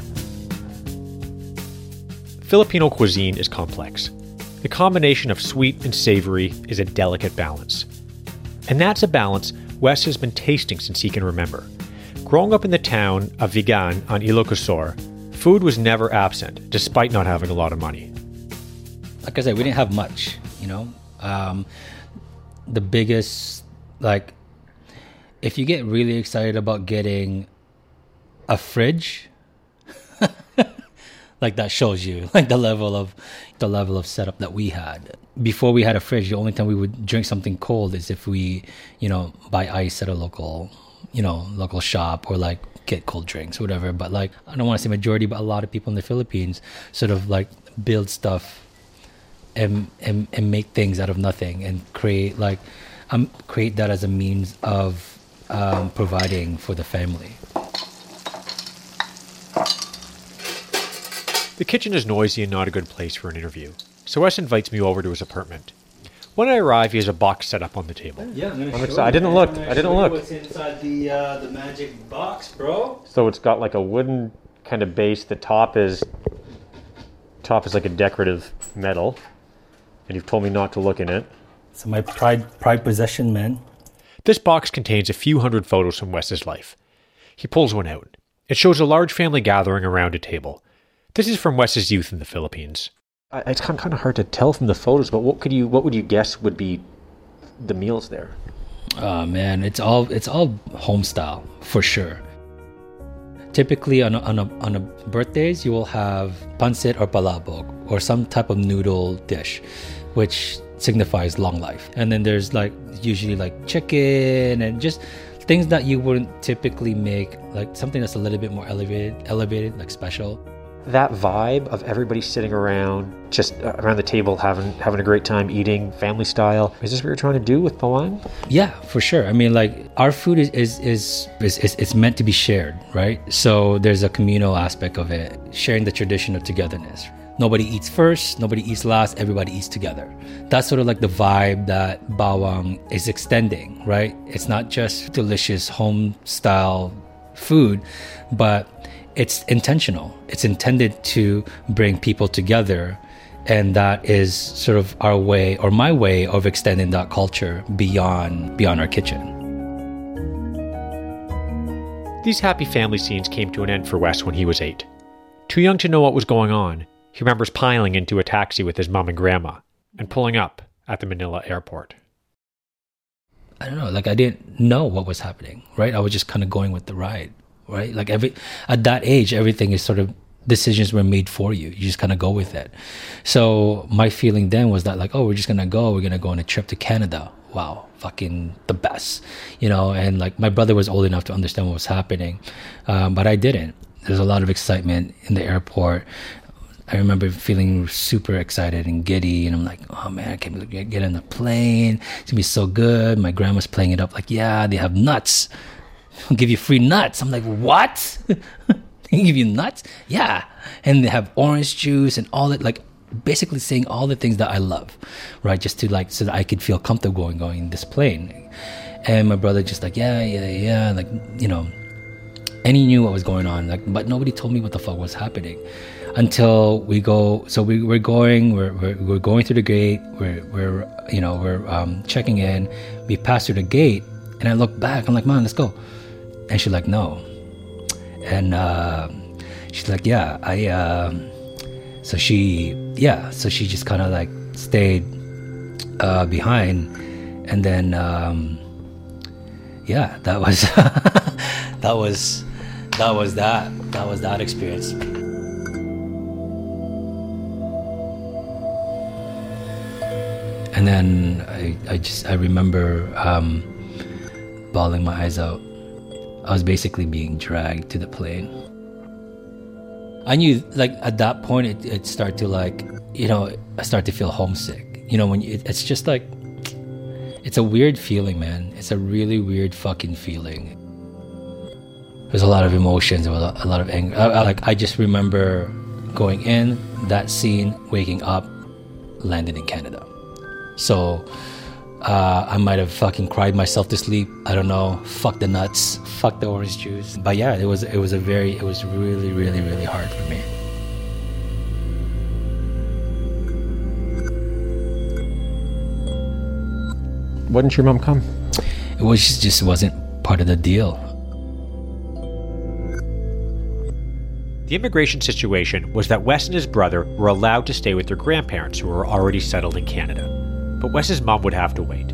Speaker 14: Filipino cuisine is complex. The combination of sweet and savory is a delicate balance. And that's a balance Wes has been tasting since he can remember. Growing up in the town of Vigan on Ilocos Sur, food was never absent, despite not having a lot of money.
Speaker 13: like I said, we didn't have much, you know. Um, the biggest, like, if you get really excited about getting a fridge, like that shows you like the level of the level of setup that we had before we had a fridge. The only time we would drink something cold is if we, you know, buy ice at a local, you know, local shop or like get cold drinks or whatever. But like, I don't want to say majority, but a lot of people in the Philippines sort of like build stuff and and, and make things out of nothing and create like um create that as a means of um, providing for the family.
Speaker 14: The kitchen is noisy and not a good place for an interview, so Wes invites me over to his apartment. When I arrive, he has a box set up on the table.
Speaker 13: Yeah, I'm
Speaker 14: I'm excited. I didn't look.
Speaker 13: I'm
Speaker 14: I didn't
Speaker 13: show you
Speaker 14: look.
Speaker 13: What's inside the uh, the magic box, bro?
Speaker 14: So it's got like a wooden kind of base. The top is top is like a decorative metal, and you've told me not to look in it.
Speaker 13: It's my pride pride possession, man.
Speaker 14: This box contains a few hundred photos from Wes's life. He pulls one out. It shows a large family gathering around a table. This is from Wes's youth in the Philippines. It's kind of hard to tell from the photos, but what could you what would you guess would be the meals there?
Speaker 13: Oh man, it's all it's all home style for sure. Typically on a, on a, on a birthdays, you will have pancit or palabok or some type of noodle dish, which signifies long life. And then there's like usually like chicken and just things that you wouldn't typically make, like something that's a little bit more elevated, elevated, like special.
Speaker 14: That vibe of everybody sitting around, just uh, around the table, having having a great time eating, family style. Is this what you're trying to do with Bawang?
Speaker 13: Yeah, for sure. I mean, like our food is is is is, is it's meant to be shared, right? So there's a communal aspect of it, sharing the tradition of togetherness. Nobody eats first, nobody eats last, everybody eats together. That's sort of like the vibe that Bawang is extending, right? It's not just delicious home style food, but it's intentional. It's intended to bring people together and that is sort of our way or my way of extending that culture beyond beyond our kitchen.
Speaker 14: These happy family scenes came to an end for Wes when he was eight. Too young to know what was going on, he remembers piling into a taxi with his mom and grandma and pulling up at the Manila airport.
Speaker 13: I don't know, like I didn't know what was happening, right? I was just kind of going with the ride, right? Like every at that age, everything is sort of decisions were made for you. You just kind of go with it. So my feeling then was that like, oh, we're just gonna go. We're gonna go on a trip to Canada. Wow, fucking the best, you know. And like my brother was old enough to understand what was happening, um, but I didn't. There's a lot of excitement in the airport. I remember feeling super excited and giddy, and I'm like, oh man, I can't get, get in the plane. It's gonna be so good. My grandma's playing it up like, yeah, they have nuts. I'll give you free nuts. I'm like, what? they give you nuts? Yeah. And they have orange juice and all that, like basically saying all the things that I love, right? Just to like, so that I could feel comfortable going, going in this plane. And my brother just like, yeah, yeah, yeah. Like, you know, and he knew what was going on, like, but nobody told me what the fuck was happening until we go. So we, we're going, we're, we're, we're going through the gate. We're, we're you know, we're um, checking in. We pass through the gate, and I look back. I'm like, man, let's go. And she's like, no. And uh, she's like, yeah, I. Uh, so she, yeah, so she just kind of like stayed uh, behind, and then, um, yeah, that was that was that was that that was that experience. And then I, I just I remember um, bawling my eyes out. I was basically being dragged to the plane. I knew like at that point it, it started to like you know I started to feel homesick. You know when you, it's just like it's a weird feeling, man. It's a really weird fucking feeling. There's a lot of emotions, a lot, a lot of anger. I, I, like I just remember going in that scene, waking up, landing in Canada. So uh, I might have fucking cried myself to sleep. I don't know. Fuck the nuts. Fuck the orange juice. But yeah, it was it was a very it was really really really hard for me.
Speaker 14: Why didn't your mom come?
Speaker 13: It was just, just wasn't part of the deal.
Speaker 14: The immigration situation was that Wes and his brother were allowed to stay with their grandparents who were already settled in Canada. But Wes's mom would have to wait.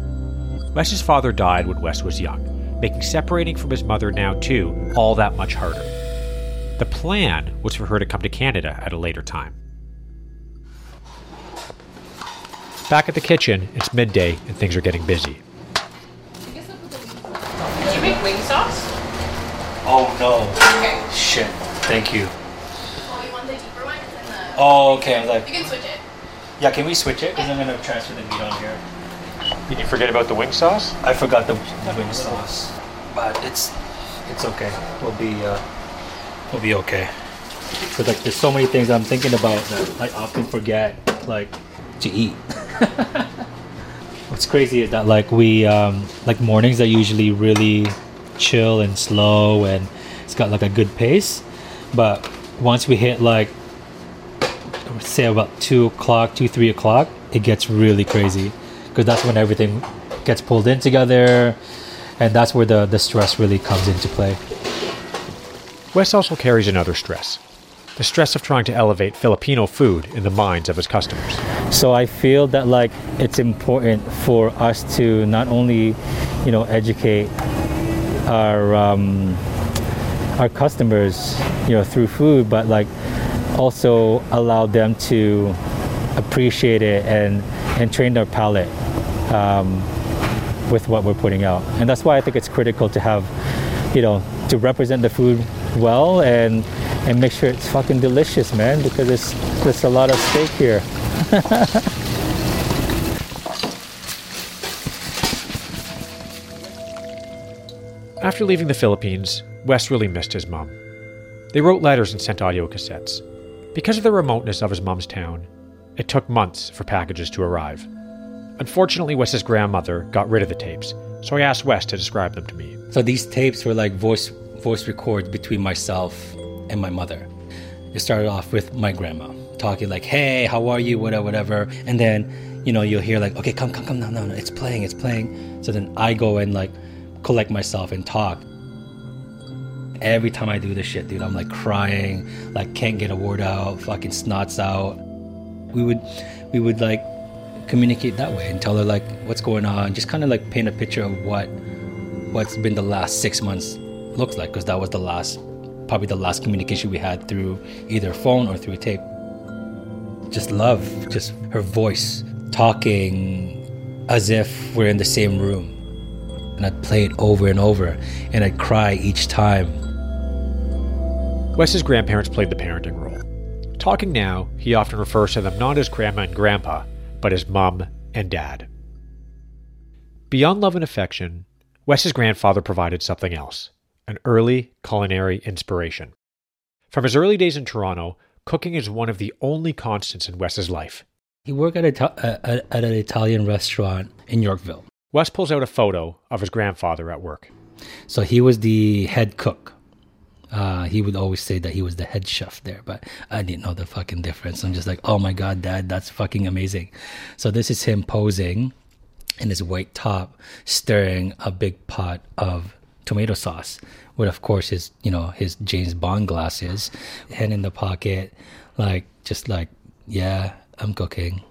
Speaker 14: Wes's father died when Wes was young, making separating from his mother now too all that much harder. The plan was for her to come to Canada at a later time. Back at the kitchen, it's midday and things are getting busy.
Speaker 15: Did you make wing sauce?
Speaker 13: Oh no.
Speaker 15: Okay.
Speaker 13: Shit. Thank you.
Speaker 15: Oh, you want the deeper one? The.
Speaker 13: Oh, okay. I was like,
Speaker 15: You can switch it.
Speaker 13: Yeah. Can we switch it? Because I'm gonna transfer the meat on here.
Speaker 14: Did you forget about the wing sauce?
Speaker 13: I forgot the wing sauce, but it's it's okay. We'll be uh, we'll be okay. Cause like, there's so many things I'm thinking about that I often forget, like to eat. What's crazy is that like we um, like mornings are usually really chill and slow, and it's got like a good pace. But once we hit like say about two o'clock, two three o'clock, it gets really crazy because that's when everything gets pulled in together, and that's where the the stress really comes into play.
Speaker 14: Wes also carries another stress the stress of trying to elevate Filipino food in the minds of his customers.
Speaker 13: So I feel that like it's important for us to not only, you know, educate our um, our customers, you know, through food, but like also allow them to appreciate it and and train their palate um, with what we're putting out. And that's why I think it's critical to have, you know, to represent the food well and and make sure it's fucking delicious, man, because there's there's a lot of steak here.
Speaker 14: After leaving the Philippines, Wes really missed his mom. They wrote letters and sent audio cassettes. Because of the remoteness of his mom's town, it took months for packages to arrive. Unfortunately, Wes's grandmother got rid of the tapes, so I asked Wes to describe them to me.
Speaker 13: So these tapes were like voice voice records between myself and my mother. It started off with my grandma talking like, "Hey, how are you? Whatever, whatever," and then you know you'll hear like, "Okay, come, come, come, no, no, no, it's playing, it's playing." So then I go and like collect myself and talk. Every time I do this shit, dude, I'm like crying, like can't get a word out, fucking snots out. We would, we would like communicate that way and tell her like what's going on, just kind of like paint a picture of what, what's been the last six months looks like, because that was the last probably the last communication we had through either phone or through tape. Just love, just her voice talking as if we're in the same room. And I'd play it over and over, and I'd cry each time.
Speaker 14: Wes's grandparents played the parenting role, Talking now, he often refers to them not as grandma and grandpa, but as mum and dad. Beyond love and affection, Wes's grandfather provided something else an early culinary inspiration. From his early days in Toronto, cooking is one of the only constants in Wes's life.
Speaker 13: He worked at, a, uh, at, at an Italian restaurant in Yorkville.
Speaker 14: Wes pulls out a photo of his grandfather at work.
Speaker 13: So he was the head cook. Uh, he would always say that he was the head chef there, but I didn't know the fucking difference. I'm just like, oh my god, dad, that's fucking amazing. So this is him posing in his white top, stirring a big pot of tomato sauce with, of course, his you know his James Bond glasses, hand in the pocket, like just like yeah, I'm cooking.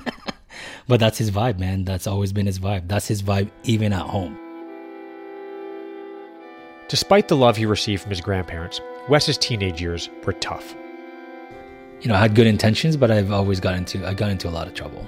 Speaker 13: but that's his vibe, man. That's always been his vibe. That's his vibe even at home.
Speaker 14: Despite the love he received from his grandparents, Wes's teenage years were tough.
Speaker 13: You know, I had good intentions, but I've always got into I got into a lot of trouble.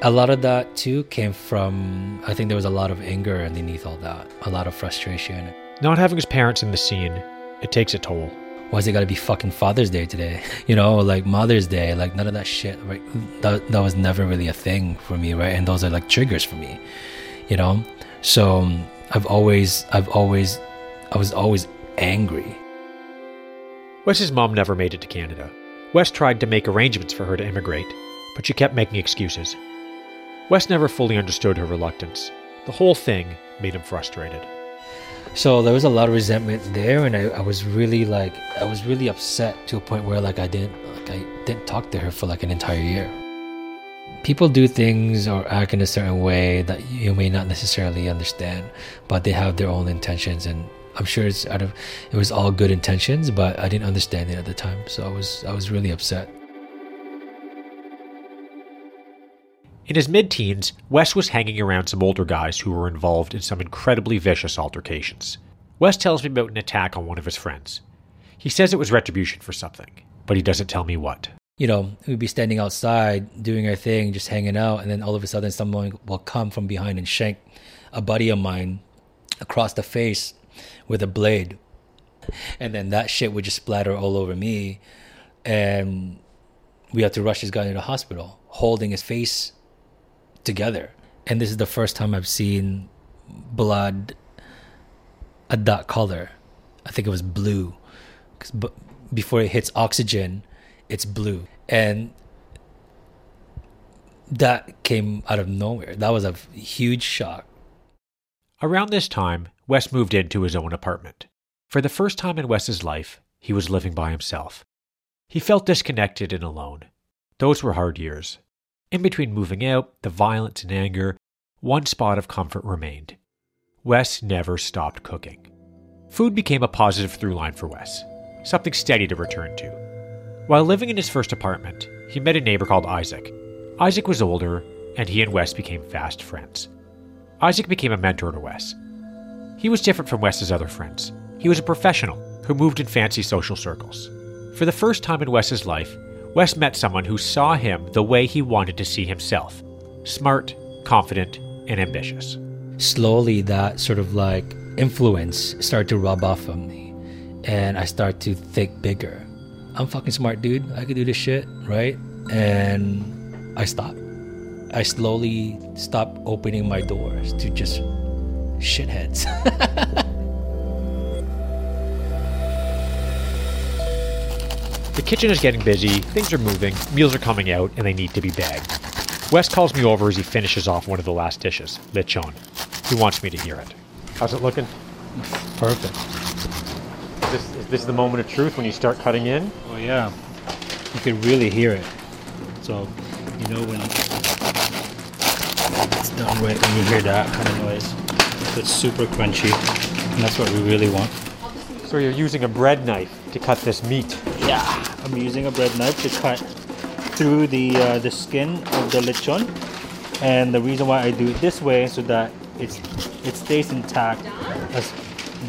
Speaker 13: A lot of that too came from I think there was a lot of anger underneath all that, a lot of frustration.
Speaker 14: Not having his parents in the scene, it takes a toll.
Speaker 13: Why's it gotta be fucking Father's Day today? You know, like Mother's Day, like none of that shit. Right? That that was never really a thing for me, right? And those are like triggers for me, you know. So I've always, I've always, I was always angry.
Speaker 14: Wes's mom never made it to Canada. Wes tried to make arrangements for her to immigrate, but she kept making excuses. Wes never fully understood her reluctance. The whole thing made him frustrated.
Speaker 13: So there was a lot of resentment there, and I, I was really like, I was really upset to a point where like I didn't, like I didn't talk to her for like an entire year. People do things or act in a certain way that you may not necessarily understand, but they have their own intentions, and I'm sure it's out of, it was all good intentions, but I didn't understand it at the time, so I was, I was really upset.
Speaker 14: In his mid teens, Wes was hanging around some older guys who were involved in some incredibly vicious altercations. Wes tells me about an attack on one of his friends. He says it was retribution for something, but he doesn't tell me what.
Speaker 13: You know, we'd be standing outside doing our thing, just hanging out, and then all of a sudden someone will come from behind and shank a buddy of mine across the face with a blade. And then that shit would just splatter all over me. And we had to rush this guy to the hospital, holding his face together. And this is the first time I've seen blood at that color. I think it was blue. Cause b- before it hits oxygen, it's blue. And that came out of nowhere. That was a huge shock.
Speaker 14: Around this time, Wes moved into his own apartment. For the first time in Wes's life, he was living by himself. He felt disconnected and alone. Those were hard years. In between moving out, the violence and anger, one spot of comfort remained. Wes never stopped cooking. Food became a positive through line for Wes, something steady to return to. While living in his first apartment, he met a neighbor called Isaac. Isaac was older, and he and Wes became fast friends. Isaac became a mentor to Wes. He was different from Wes's other friends. He was a professional who moved in fancy social circles. For the first time in Wes's life, Wes met someone who saw him the way he wanted to see himself smart, confident, and ambitious.
Speaker 13: Slowly, that sort of like influence started to rub off on me, and I start to think bigger. I'm fucking smart, dude. I could do this shit, right? And I stopped. I slowly stopped opening my doors to just shitheads.
Speaker 14: The kitchen is getting busy, things are moving, meals are coming out, and they need to be bagged. Wes calls me over as he finishes off one of the last dishes, lechon. He wants me to hear it. How's it looking?
Speaker 13: Perfect.
Speaker 14: Is this, is this the moment of truth when you start cutting in?
Speaker 5: Oh yeah, you can really hear it. So, you know when it's done right, when you hear that kind of noise, it's super crunchy, and that's what we really want.
Speaker 14: So you're using a bread knife to cut this meat?
Speaker 5: Yeah, I'm using a bread knife to cut through the uh, the skin of the lechon, and the reason why I do it this way is so that it's it stays intact as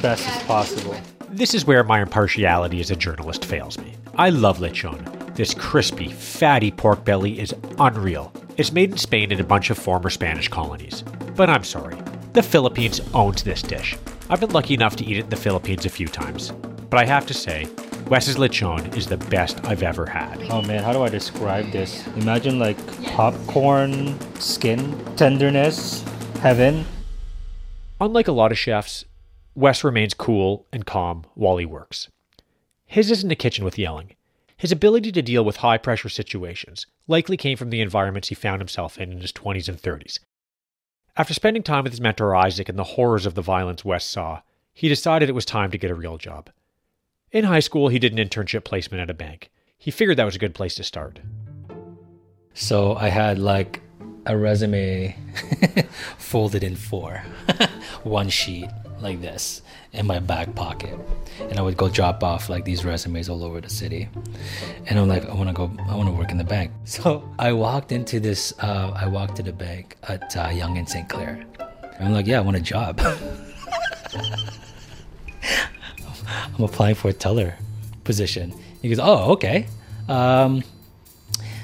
Speaker 5: best as possible.
Speaker 14: This is where my impartiality as a journalist fails me. I love lechon. This crispy, fatty pork belly is unreal. It's made in Spain in a bunch of former Spanish colonies. But I'm sorry, the Philippines owns this dish. I've been lucky enough to eat it in the Philippines a few times. But I have to say, Wes's lechon is the best I've ever had.
Speaker 5: Oh man, how do I describe this? Imagine like popcorn, skin, tenderness, heaven.
Speaker 14: Unlike a lot of chefs, Wes remains cool and calm while he works. His isn't a kitchen with yelling. His ability to deal with high pressure situations likely came from the environments he found himself in in his 20s and 30s. After spending time with his mentor Isaac and the horrors of the violence Wes saw, he decided it was time to get a real job. In high school, he did an internship placement at a bank. He figured that was a good place to start.
Speaker 13: So I had like a resume folded in four, one sheet like this in my back pocket. And I would go drop off like these resumes all over the city. And I'm like, I want to go, I want to work in the bank. So I walked into this, uh, I walked to the bank at uh, Yonge and St. Clair. And I'm like, yeah, I want a job. I'm applying for a teller position. He goes, oh, okay. Um,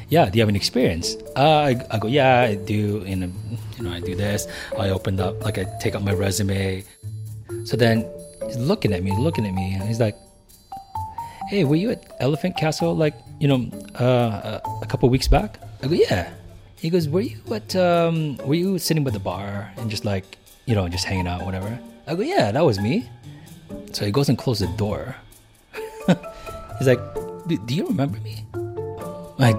Speaker 13: yeah, do you have any experience? Uh, I, I go, yeah, I do. And you know, I do this. I opened up, like, I take out my resume. So then he's looking at me, looking at me, and he's like, "Hey, were you at Elephant Castle, like, you know, uh, a couple weeks back?" I go, "Yeah." He goes, "Were you at? Um, were you sitting by the bar and just like, you know, just hanging out, whatever?" I go, "Yeah, that was me." So he goes and closes the door. he's like, "Do you remember me?" Like,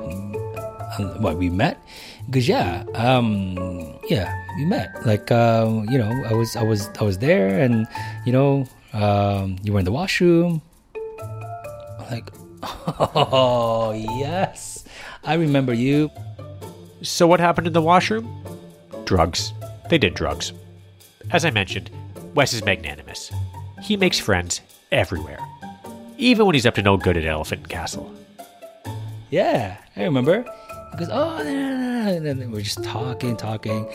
Speaker 13: what we met? Because yeah, um, yeah, we met. Like, uh, you know, I was, I was, I was there, and you know, um, you were in the washroom. I'm like, oh yes, I remember you.
Speaker 14: So what happened in the washroom? Drugs. They did drugs. As I mentioned, Wes is magnanimous. He makes friends everywhere, even when he's up to no good at Elephant Castle.
Speaker 13: Yeah, I remember. Goes, oh, and then we're just talking, talking,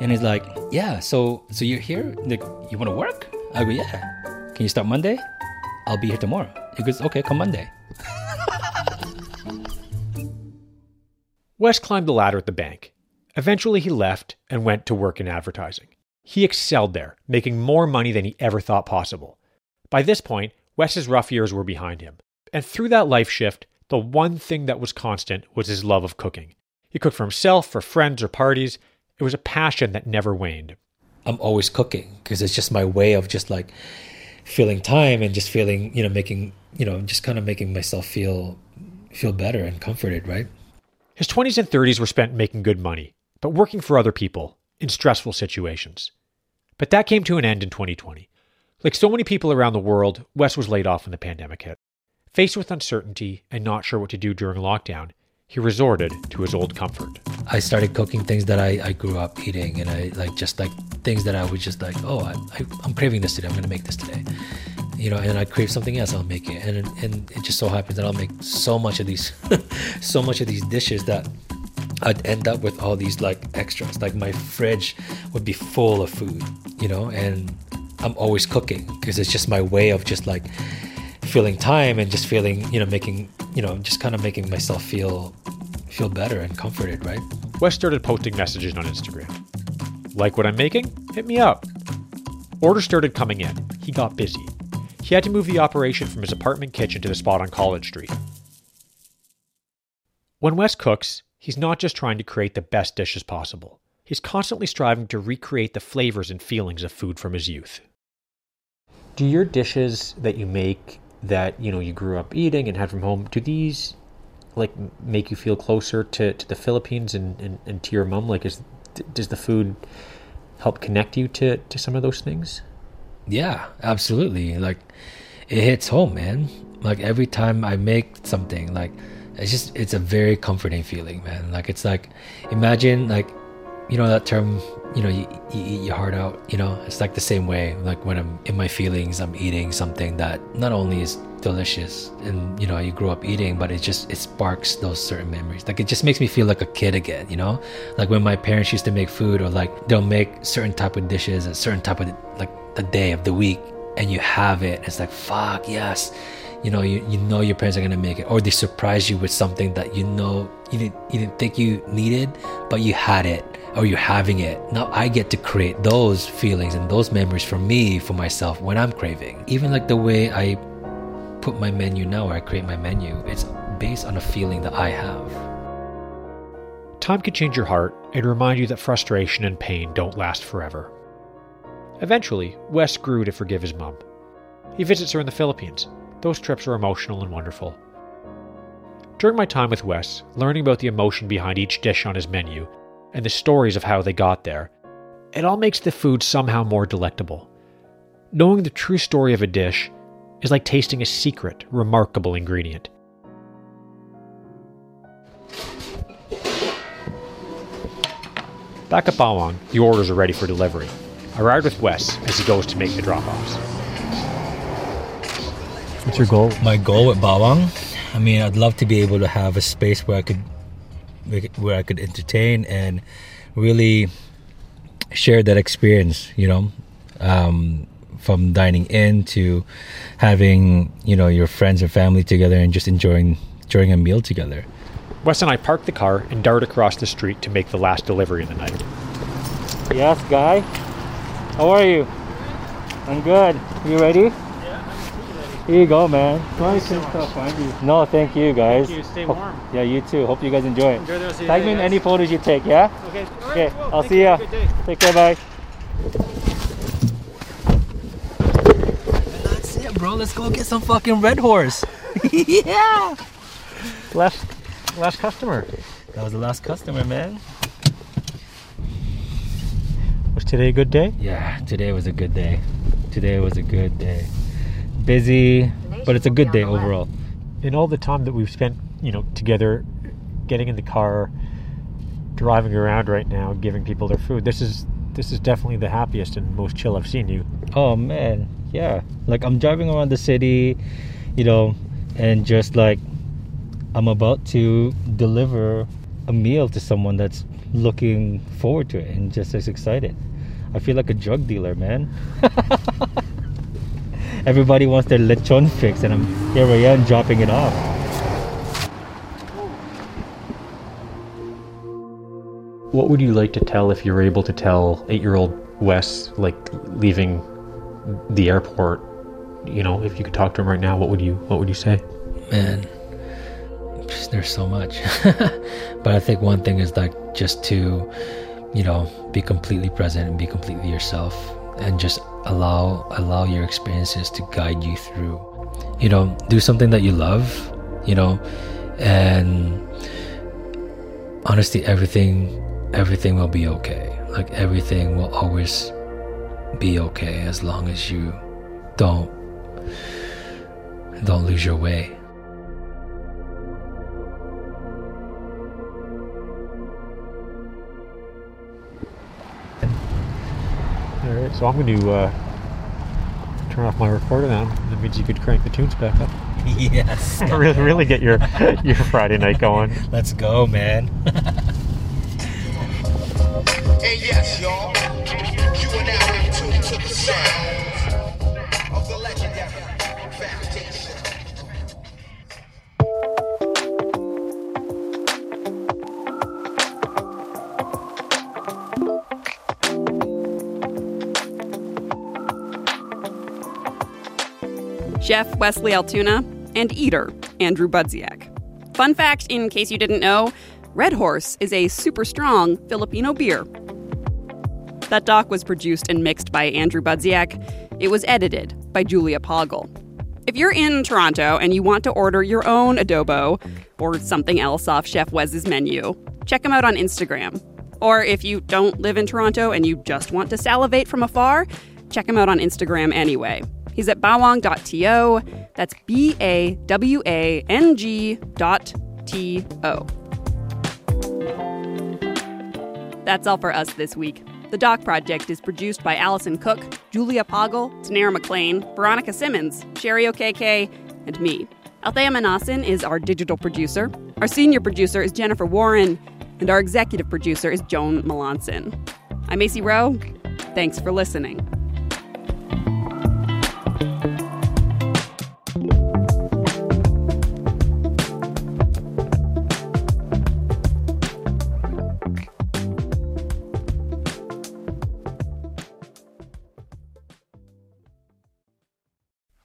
Speaker 13: and he's like, yeah, so so you're here? Like, you want to work? I go, yeah. Can you start Monday? I'll be here tomorrow. He goes, okay, come Monday.
Speaker 14: Wes climbed the ladder at the bank. Eventually, he left and went to work in advertising. He excelled there, making more money than he ever thought possible. By this point, Wes's rough years were behind him. And through that life shift, the one thing that was constant was his love of cooking. He cooked for himself, for friends, or parties. It was a passion that never waned.
Speaker 13: I'm always cooking because it's just my way of just like feeling time and just feeling, you know, making, you know, just kind of making myself feel feel better and comforted, right?
Speaker 14: His 20s and 30s were spent making good money, but working for other people in stressful situations. But that came to an end in 2020. Like so many people around the world, Wes was laid off when the pandemic hit. Faced with uncertainty and not sure what to do during lockdown, he resorted to his old comfort.
Speaker 13: I started cooking things that I, I grew up eating, and I like just like things that I was just like, oh, I, I, I'm craving this today. I'm gonna make this today, you know. And I crave something else, I'll make it. And and it just so happens that I'll make so much of these, so much of these dishes that I'd end up with all these like extras. Like my fridge would be full of food, you know, and I'm always cooking because it's just my way of just like feeling time and just feeling, you know, making, you know, just kind of making myself feel feel better and comforted, right?
Speaker 14: Wes started posting messages on Instagram. Like what I'm making? Hit me up. Orders started coming in. He got busy. He had to move the operation from his apartment kitchen to the spot on College Street. When Wes cooks, he's not just trying to create the best dishes possible. He's constantly striving to recreate the flavors and feelings of food from his youth. Do your dishes that you make that, you know, you grew up eating and had from home, do these like make you feel closer to, to the Philippines and, and, and to your mom? Like is does the food help connect you to, to some of those things?
Speaker 13: Yeah, absolutely. Like it hits home, man. Like every time I make something, like it's just it's a very comforting feeling, man. Like it's like imagine like you know that term, you know, you, you eat your heart out, you know? It's like the same way. Like when I'm in my feelings, I'm eating something that not only is delicious and you know you grew up eating but it just it sparks those certain memories like it just makes me feel like a kid again you know like when my parents used to make food or like they'll make certain type of dishes at certain type of like the day of the week and you have it it's like fuck yes you know you, you know your parents are gonna make it or they surprise you with something that you know you didn't you didn't think you needed but you had it or you're having it now i get to create those feelings and those memories for me for myself when i'm craving even like the way i put my menu now or I create my menu, it's based on a feeling that I have.
Speaker 14: Time can change your heart and remind you that frustration and pain don't last forever. Eventually, Wes grew to forgive his mom. He visits her in the Philippines. Those trips are emotional and wonderful. During my time with Wes, learning about the emotion behind each dish on his menu and the stories of how they got there, it all makes the food somehow more delectable. Knowing the true story of a dish is like tasting a secret, remarkable ingredient. Back at Bawang, the orders are ready for delivery. I ride with Wes as he goes to make the drop offs. What's your goal?
Speaker 13: My goal with Bawang, I mean, I'd love to be able to have a space where I could where I could entertain and really share that experience, you know, um, from dining in to having, you know, your friends and family together and just enjoying enjoying a meal together.
Speaker 14: Wes and I park the car and dart across the street to make the last delivery of the night.
Speaker 5: Yes, guy. How are you? I'm good. You ready? Here you go, man. Nice and stuff. No, thank you, guys.
Speaker 9: Thank you. Stay
Speaker 5: Hope-
Speaker 9: warm.
Speaker 5: yeah, you too. Hope you guys enjoy it.
Speaker 9: Enjoy the rest of your
Speaker 5: Tag me in any photos you take, yeah?
Speaker 9: Okay. All right,
Speaker 5: Okay.
Speaker 9: cool.
Speaker 5: I'll
Speaker 9: Thank
Speaker 5: see
Speaker 9: you.
Speaker 5: ya.
Speaker 9: Have a good day.
Speaker 5: Take care. Bye.
Speaker 13: That's it, bro. Let's go get some fucking Red Horse. yeah.
Speaker 14: Last, last customer.
Speaker 13: That was the last customer, man.
Speaker 14: Was today a good day?
Speaker 13: Yeah, today was a good day. Today was a good day. Busy, but it's a good day overall.
Speaker 14: In all the time that we've spent, you know, together, getting in the car, driving around right now, giving people their food, this is this is definitely the happiest and most chill I've seen you.
Speaker 13: Oh man, yeah. Like I'm driving around the city, you know, and just like I'm about to deliver a meal to someone that's looking forward to it and just as excited. I feel like a drug dealer, man. Everybody wants their lechon fix, and I'm here I am dropping it off.
Speaker 14: What would you like to tell if you're able to tell eight-year-old Wes, like leaving the airport? You know, if you could talk to him right now, what would you what would you say?
Speaker 13: Man, there's so much. but I think one thing is like just to, you know, be completely present and be completely yourself and just allow allow your experiences to guide you through. You know, do something that you love, you know, and honestly everything everything will be okay. Like everything will always be okay as long as you don't don't lose your way.
Speaker 14: All right, so I'm going to uh, turn off my recorder now. That means you could crank the tunes back up.
Speaker 13: Yes.
Speaker 14: really, really get your your Friday night going.
Speaker 13: Let's go, man.
Speaker 16: And yes, y'all, you are now in tune to the sounds
Speaker 3: Chef Wesley Altuna, and eater Andrew Budziak. Fun fact in case you didn't know Red Horse is a super strong Filipino beer. That doc was produced and mixed by Andrew Budziak. It was edited by Julia Pagel. If you're in Toronto and you want to order your own adobo or something else off Chef Wes's menu, check him out on Instagram. Or if you don't live in Toronto and you just want to salivate from afar, check him out on Instagram anyway. He's at bawang.to. That's B A W A N G dot T O. That's all for us this week. The Doc Project is produced by Allison Cook, Julia Pagel, Tanera McLean, Veronica Simmonds, Sherry OKK, and me. Althea Manasan is our digital producer. Our senior producer is Jennifer Warren, and our executive producer is Joan Melanson. I'm Acey Rowe. Thanks for listening.